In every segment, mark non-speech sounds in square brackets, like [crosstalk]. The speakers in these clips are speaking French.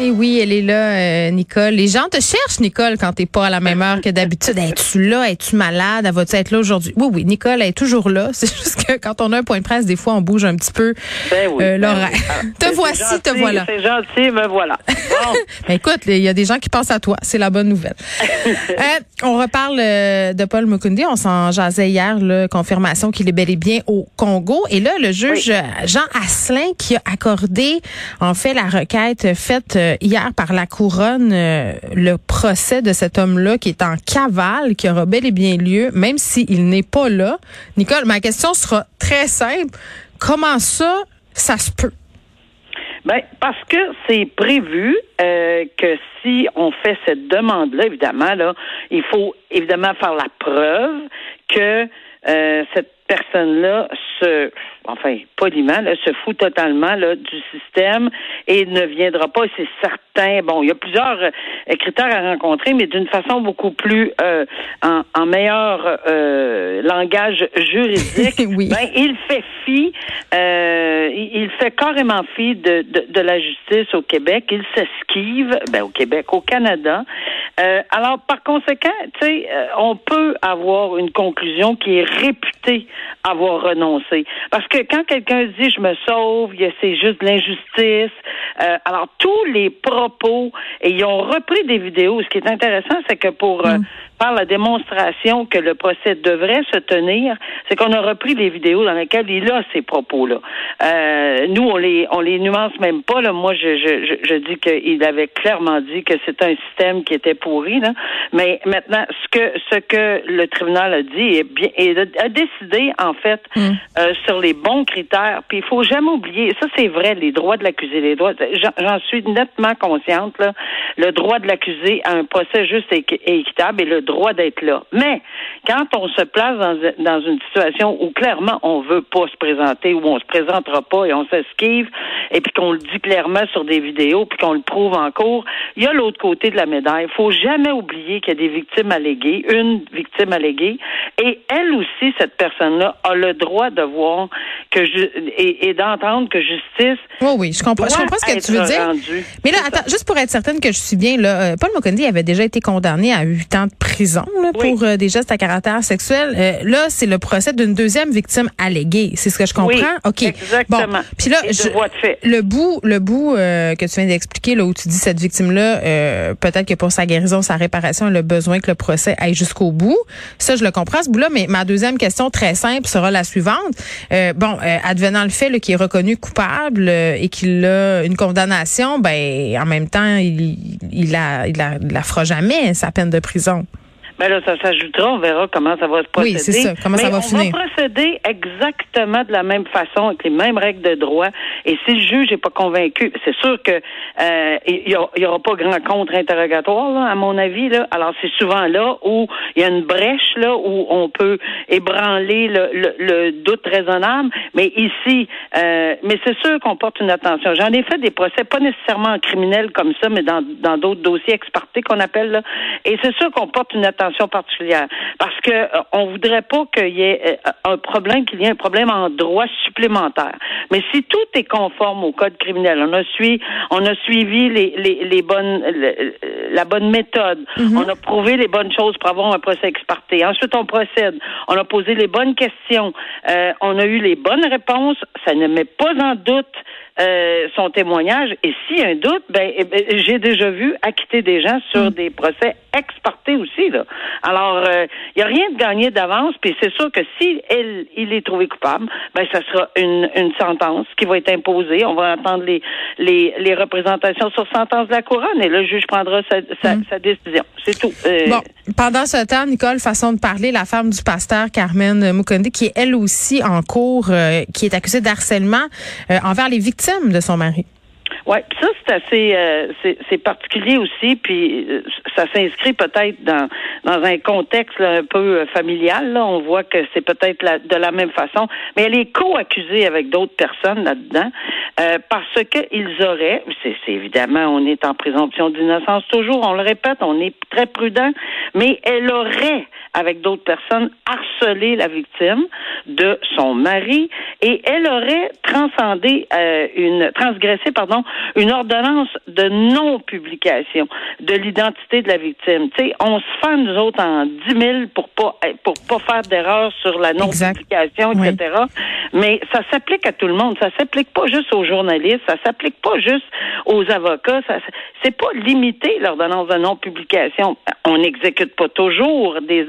Eh oui, elle est là, euh, Nicole. Les gens te cherchent, Nicole, quand t'es pas à la même heure que d'habitude. Es-tu là? Es-tu malade? Va-tu être là aujourd'hui? Oui, oui, Nicole elle est toujours là. [laughs] C'est juste que quand on a un point de presse, des fois, on bouge un petit peu Ben oui. euh, ben l'horaire. oui. Ah, [laughs] te voici, te gentil, voilà. C'est gentil, me voilà. Bon. [laughs] Ben écoute, il y a des gens qui pensent à toi. C'est la bonne nouvelle. Euh, on reparle euh, de Paul Mukundi. On s'en jasait hier, là, confirmation qu'il est bel et bien au Congo. Et là, le juge Oui. Jean Asselin qui a accordé, en fait, la requête faite euh, hier par la couronne, euh, le procès de cet homme-là qui est en cavale, qui aura bel et bien lieu, même s'il n'est pas là. Nicole, ma question sera très simple. Comment ça, ça se peut? Ben, parce que c'est prévu euh, que si on fait cette demande-là, évidemment, il faut évidemment faire la preuve que euh, cette personne-là se, enfin, poliment, là, se fout totalement là, du système et ne viendra pas. C'est certain. Bon, il y a plusieurs euh, critères à rencontrer, mais d'une façon beaucoup plus euh, en, en meilleur euh, langage juridique. [laughs] Oui. Ben, il fait euh, il fait carrément fi de, de, la justice au Québec. Il s'esquive, ben, au Québec, au Canada. Euh, alors, par conséquent, tu sais, euh, on peut avoir une conclusion qui est réputée avoir renoncé. Parce que quand quelqu'un dit je me sauve, c'est juste de l'injustice. Euh, alors, tous les propos, et ils ont repris des vidéos. Ce qui est intéressant, c'est que pour euh, faire la démonstration que le procès devrait se tenir, c'est qu'on a repris des vidéos dans lesquelles il a ces propos-là. Euh, nous, on les on les nuance même pas. Là. Moi, je, je, je, dis qu'il avait clairement dit que c'était un système qui était pourri. Là. Mais maintenant, ce que ce que le tribunal a dit est bien et a décidé en fait euh, sur les bons critères. Puis il faut jamais oublier, ça c'est vrai, les droits de l'accusé, les droits. J'en suis nettement consciente. Là, le droit de l'accusé à un procès juste et équi- et équitable et le droit d'être là. Mais quand on se place dans, une situation où clairement on veut pas se présenter, où on se présentera pas et on s'esquive, et puis qu'on le dit clairement sur des vidéos, puis qu'on le prouve en cours, il y a l'autre côté de la médaille. Il faut jamais oublier qu'il y a des victimes alléguées, une victime alléguée, et elle aussi, cette personne-là, a le droit de voir que et, d'entendre que justice Oui, oui, je comprends, tu veux dire? Mais là, attends, juste pour être certaine que je suis bien, là, euh, Paul Mokondi avait déjà été condamné à huit ans de prison là, Oui. pour euh, des gestes à caractère sexuel. Euh, là, c'est le procès d'une deuxième victime alléguée. C'est ce que je comprends? Oui, OK. exactement. Bon. Puis là, je- le bout, le bout euh, que tu viens d'expliquer, là, où tu dis cette victime-là, peut-être que pour sa guérison, sa réparation, elle a besoin que le procès aille jusqu'au bout. Ça, je le comprends, ce bout-là. Mais ma deuxième question, très simple, sera la suivante. Euh, bon, euh, advenant le fait qu'il est reconnu coupable et qu'il a une condamnation, ben, en même temps, il, il, a, il, a, il la fera jamais, sa peine de prison. Ben là, ça s'ajoutera, on verra comment ça va se procéder. Oui, c'est ça, comment ça va on finir? va procéder exactement de la même façon, avec les mêmes règles de droit. Et si le juge n'est pas convaincu, c'est sûr que euh, il y, a- il y aura pas grand contre-interrogatoire, là, à mon avis. Là. Alors, c'est souvent là où il y a une brèche, là, où on peut ébranler le, le- le doute raisonnable. Mais ici, euh, mais c'est sûr qu'on porte une attention. J'en ai fait des procès, pas nécessairement en criminel comme ça, mais dans dans d'autres dossiers expartés qu'on appelle là. Et c'est sûr qu'on porte une attention particulière. Parce que euh, on voudrait pas qu'il y ait euh, un problème, qu'il y ait un problème en droit supplémentaire. Mais si tout est conforme au code criminel, on a suivi, on a suivi les, les, les bonnes, le- la bonne méthode, on a prouvé les bonnes choses pour avoir un procès exparté. Ensuite, on procède, on a posé les bonnes questions, euh, on a eu les bonnes réponses, ça ne met pas en doute euh, son témoignage. Et s'il y a un doute, ben, eh ben, j'ai déjà vu acquitter des gens sur des procès expartés aussi. Là. Alors, il n'y a rien de gagné d'avance. Puis c'est sûr que si elle, il est trouvé coupable, ben, ça sera une, une sentence qui va être imposée. On va attendre les, les, les représentations sur sentence de la couronne et le juge prendra sa, sa, sa décision. C'est tout. Euh, Bon, pendant ce temps, Nicole, façon de parler, la femme du pasteur Carmen Mukundi, qui est elle aussi en cours, euh, qui est accusée d'harcèlement euh, envers les victimes de son mari. Oui, ça c'est assez euh, c'est particulier aussi, puis euh, ça s'inscrit peut-être dans dans un contexte un peu euh, familial. Là. On voit que c'est peut-être de la même façon, mais elle est co-accusée avec d'autres personnes là-dedans parce qu'ils auraient, c'est évidemment, on est en présomption d'innocence toujours, on le répète, on est très prudent, mais elle aurait avec d'autres personnes harcelé la victime de son mari et elle aurait transcendé une transgressé pardon une ordonnance de non-publication de l'identité de la victime. Tu sais, on se fait, nous autres, en 10 000 pour pas, pour pas faire d'erreur sur la non-publication, etc. Mais ça s'applique à tout le monde. Ça s'applique pas juste aux journalistes. Ça s'applique pas juste aux avocats. Ça, c'est pas limité, l'ordonnance de non-publication. On n'exécute pas toujours des,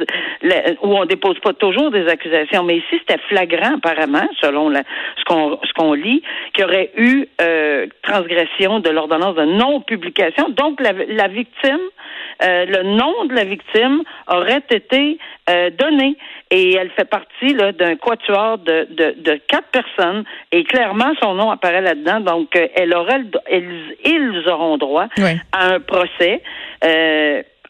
ou on dépose pas toujours des accusations. Mais ici, c'était flagrant, apparemment, selon la, ce qu'on, ce qu'on lit, qu'il y aurait eu, euh, transgression de l'ordonnance de non-publication. Donc, la, victime, euh, le nom de la victime aurait été euh, donné et elle fait partie d'un quatuor de, de, quatre personnes et clairement son nom apparaît là-dedans. Donc, euh, elle aurait, ils auront droit à un procès.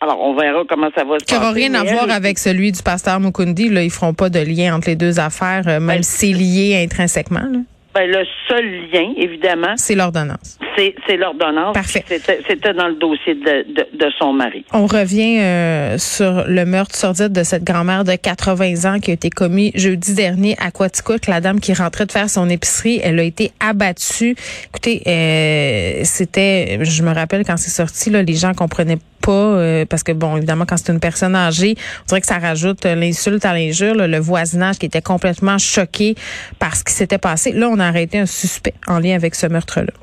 alors, on verra comment ça va se passer. Qui n'aura rien à voir avec celui du pasteur Mukundi. Là, ils feront pas de lien entre les deux affaires, même ben, si c'est lié intrinsèquement. Là. Ben, le seul lien, évidemment. C'est l'ordonnance. C'est l'ordonnance. Parfait. C'était dans le dossier de, de, de, son mari. On revient euh, sur le meurtre sordide de cette grand-mère de 80 ans qui a été commis jeudi dernier à Quaticook. La dame qui rentrait de faire son épicerie, elle a été abattue. Écoutez, euh, c'était, je me rappelle quand c'est sorti, là, les gens comprenaient pas euh, parce que bon évidemment quand c'est une personne âgée on dirait que ça rajoute l'insulte à l'injure le voisinage qui était complètement choqué par ce qui s'était passé là on a arrêté un suspect en lien avec ce meurtre là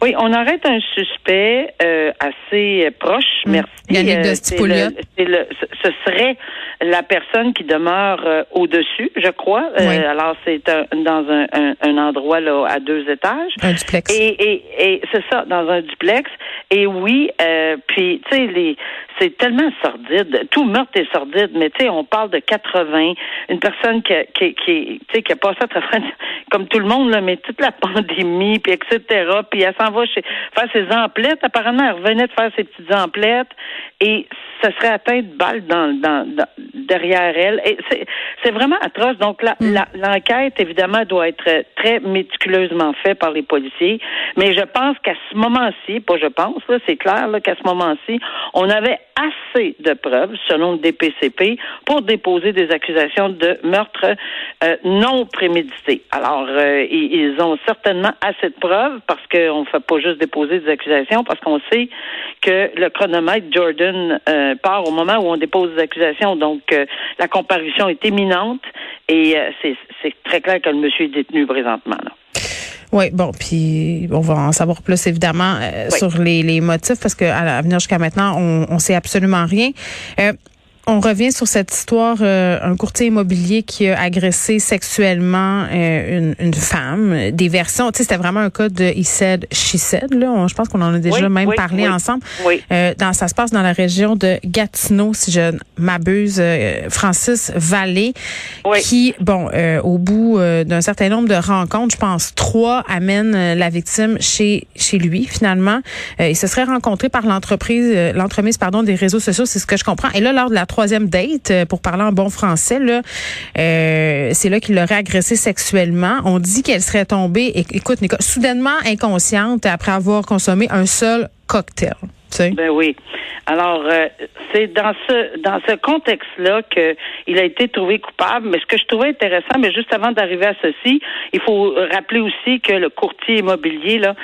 oui, on arrête un suspect euh, assez proche, mm. merci. Yannick de euh, ce serait la personne qui demeure euh, au-dessus, je crois. alors, c'est dans un, un, endroit là à deux étages. Un duplex. Et, et, et c'est ça, dans un duplex. Et oui, puis, tu sais, les c'est tellement sordide. Tout meurtre est sordide, mais tu sais, on parle de 80, une personne qui, qui, qui, qui a passé à travers, [laughs] comme tout le monde, là, mais toute la [laughs] pandémie, puis etc., puis elle s'en va chez, faire ses emplettes. Apparemment, elle revenait de faire ses petites emplettes et ça serait atteint de balles dans, dans, derrière elle. Et c'est vraiment atroce. Donc, mm. l'enquête, évidemment, doit être très méticuleusement faite par les policiers. Mais je pense qu'à ce moment-ci, pas je pense, là, c'est clair qu'à ce moment-ci, on avait assez de preuves, selon le DPCP, pour déposer des accusations de meurtre euh, non prémédité. Alors, euh, ils ont certainement assez de preuves parce qu'on ne fait pas juste déposer des accusations, parce qu'on sait que le chronomètre Jordan euh, part au moment où on dépose des accusations. Donc, la comparution est imminente et c'est très clair que le monsieur est détenu présentement. Là. Oui, bon, puis on va en savoir plus évidemment euh, sur les, les, motifs parce qu'à venir jusqu'à maintenant, on, on sait absolument rien. Euh, on revient sur cette histoire, euh, un courtier immobilier qui a agressé sexuellement euh, une, une, femme. Des versions, tu sais, c'était vraiment un cas de he said, she said. Là. je pense qu'on en a déjà même parlé ensemble. Euh, dans, ça se passe dans la région de Gatineau, si je m'abuse. Francis Vallée, qui, bon, au bout d'un certain nombre de rencontres, je pense trois, amène la victime chez chez lui. Finalement, il se serait rencontré par l'entreprise, l'entremise, pardon, des réseaux sociaux, c'est ce que je comprends. Et là, lors de la troisième date, euh, pour parler en bon français, là, euh, c'est là qu'il l'aurait agressé sexuellement. On dit qu'elle serait tombée, écoute, soudainement inconsciente après avoir consommé un seul cocktail. Ben oui. Alors, euh, c'est dans ce dans ce contexte-là qu'il a été trouvé coupable. Mais ce que je trouvais intéressant, mais juste avant d'arriver à ceci, il faut rappeler aussi que le courtier immobilier, là,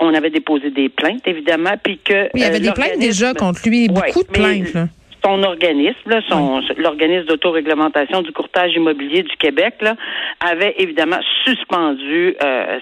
on avait déposé des plaintes, évidemment, puis que il y avait des plaintes déjà contre lui, beaucoup de plaintes. Là son organisme, son, l'organisme d'autoréglementation du courtage immobilier du Québec, là, avait évidemment suspendu euh,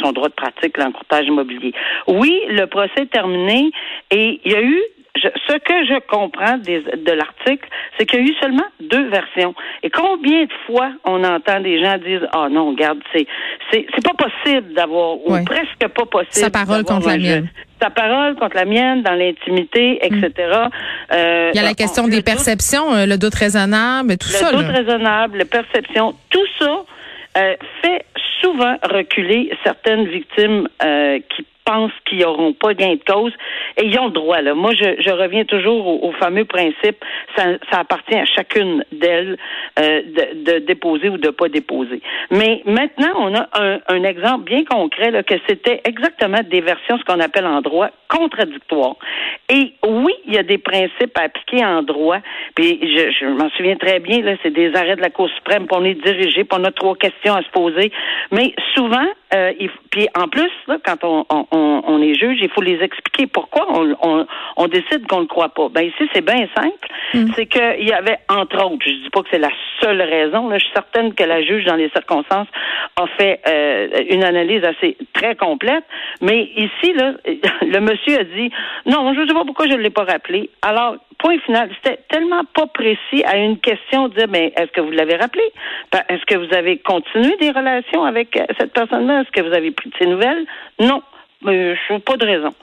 son, droit de pratique en courtage immobilier. Oui, le procès est terminé et il y a eu ce que je comprends de l'article, c'est qu'il y a eu seulement deux versions. Et combien de fois on entend des gens dire Ah oh non, regarde, c'est c'est pas possible d'avoir ou presque pas possible. Sa parole contre la mienne. Sa parole contre la mienne dans l'intimité, etc. Mm. Euh, Il y a la question des perceptions, euh, le doute raisonnable, tout ça. Le doute raisonnable, la perception, tout ça euh, fait souvent reculer certaines victimes qui pensent qu'ils n'auront pas gain de cause et ils ont le droit. Là. Moi, je, je reviens toujours au, au fameux principe, ça, ça, appartient à chacune d'elles euh, de, de, déposer ou de pas déposer. Mais maintenant, on a un, un exemple bien concret là, que c'était exactement des versions, ce qu'on appelle en droit, contradictoires. Et oui, il y a des principes à appliquer en droit. Puis je, je m'en souviens très bien, là, c'est des arrêts de la Cour suprême, pour on est dirigé, puis on a trois questions à se poser. Mais souvent, euh, il, puis en plus, là, quand on, on, on, est juge, il faut les expliquer pourquoi on, on, on décide qu'on ne croit pas. Ben ici, c'est bien simple. Mm. C'est qu'il y avait, entre autres, je dis pas que c'est la seule raison, là, je suis certaine que la juge, dans les circonstances, a fait euh, une analyse assez très complète. Mais ici, là, [laughs] le monsieur a dit non, je ne sais pas pourquoi je ne l'ai pas rappelé. Alors, point final, c'était tellement pas précis à une question de dire mais est-ce que vous l'avez rappelé? Ben, est-ce que vous avez continué des relations avec euh, cette personne-là? Est-ce que vous avez pris de ses nouvelles? Non. Mais je pas de raison.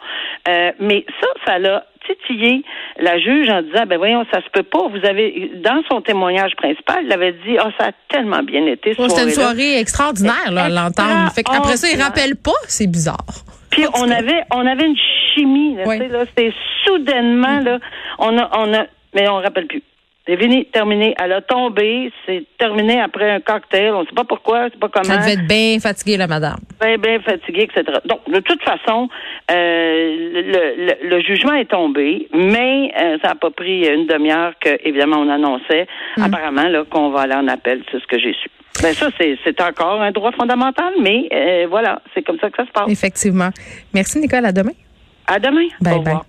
Euh, mais ça, ça l'a titillé la juge en disant ben voyons, ça se peut pas. Vous avez dans son témoignage principal, il avait dit Oh, ça a tellement bien été. C'était une soirée extraordinaire, là, l'entendre. Après ça, il rappelle pas, c'est bizarre. Puis on avait on avait une chimie, là, là c'était soudainement là, on a on a mais on rappelle plus. C'est fini, terminé. Elle a tombé, c'est terminé après un cocktail. On ne sait pas pourquoi, c'est pas comment. Elle devait être bien fatiguée, la madame. Bien, bien fatiguée, etc. Donc, de toute façon, euh, le, le, jugement est tombé, mais euh, ça n'a pas pris une demi-heure que, évidemment, on annonçait, mm. apparemment, là, qu'on va aller en appel. C'est ce que j'ai su. Ben ça, c'est encore un droit fondamental, mais euh, voilà, c'est comme ça que ça se passe. Effectivement. Merci, Nicole. À demain. À demain. Bye bye.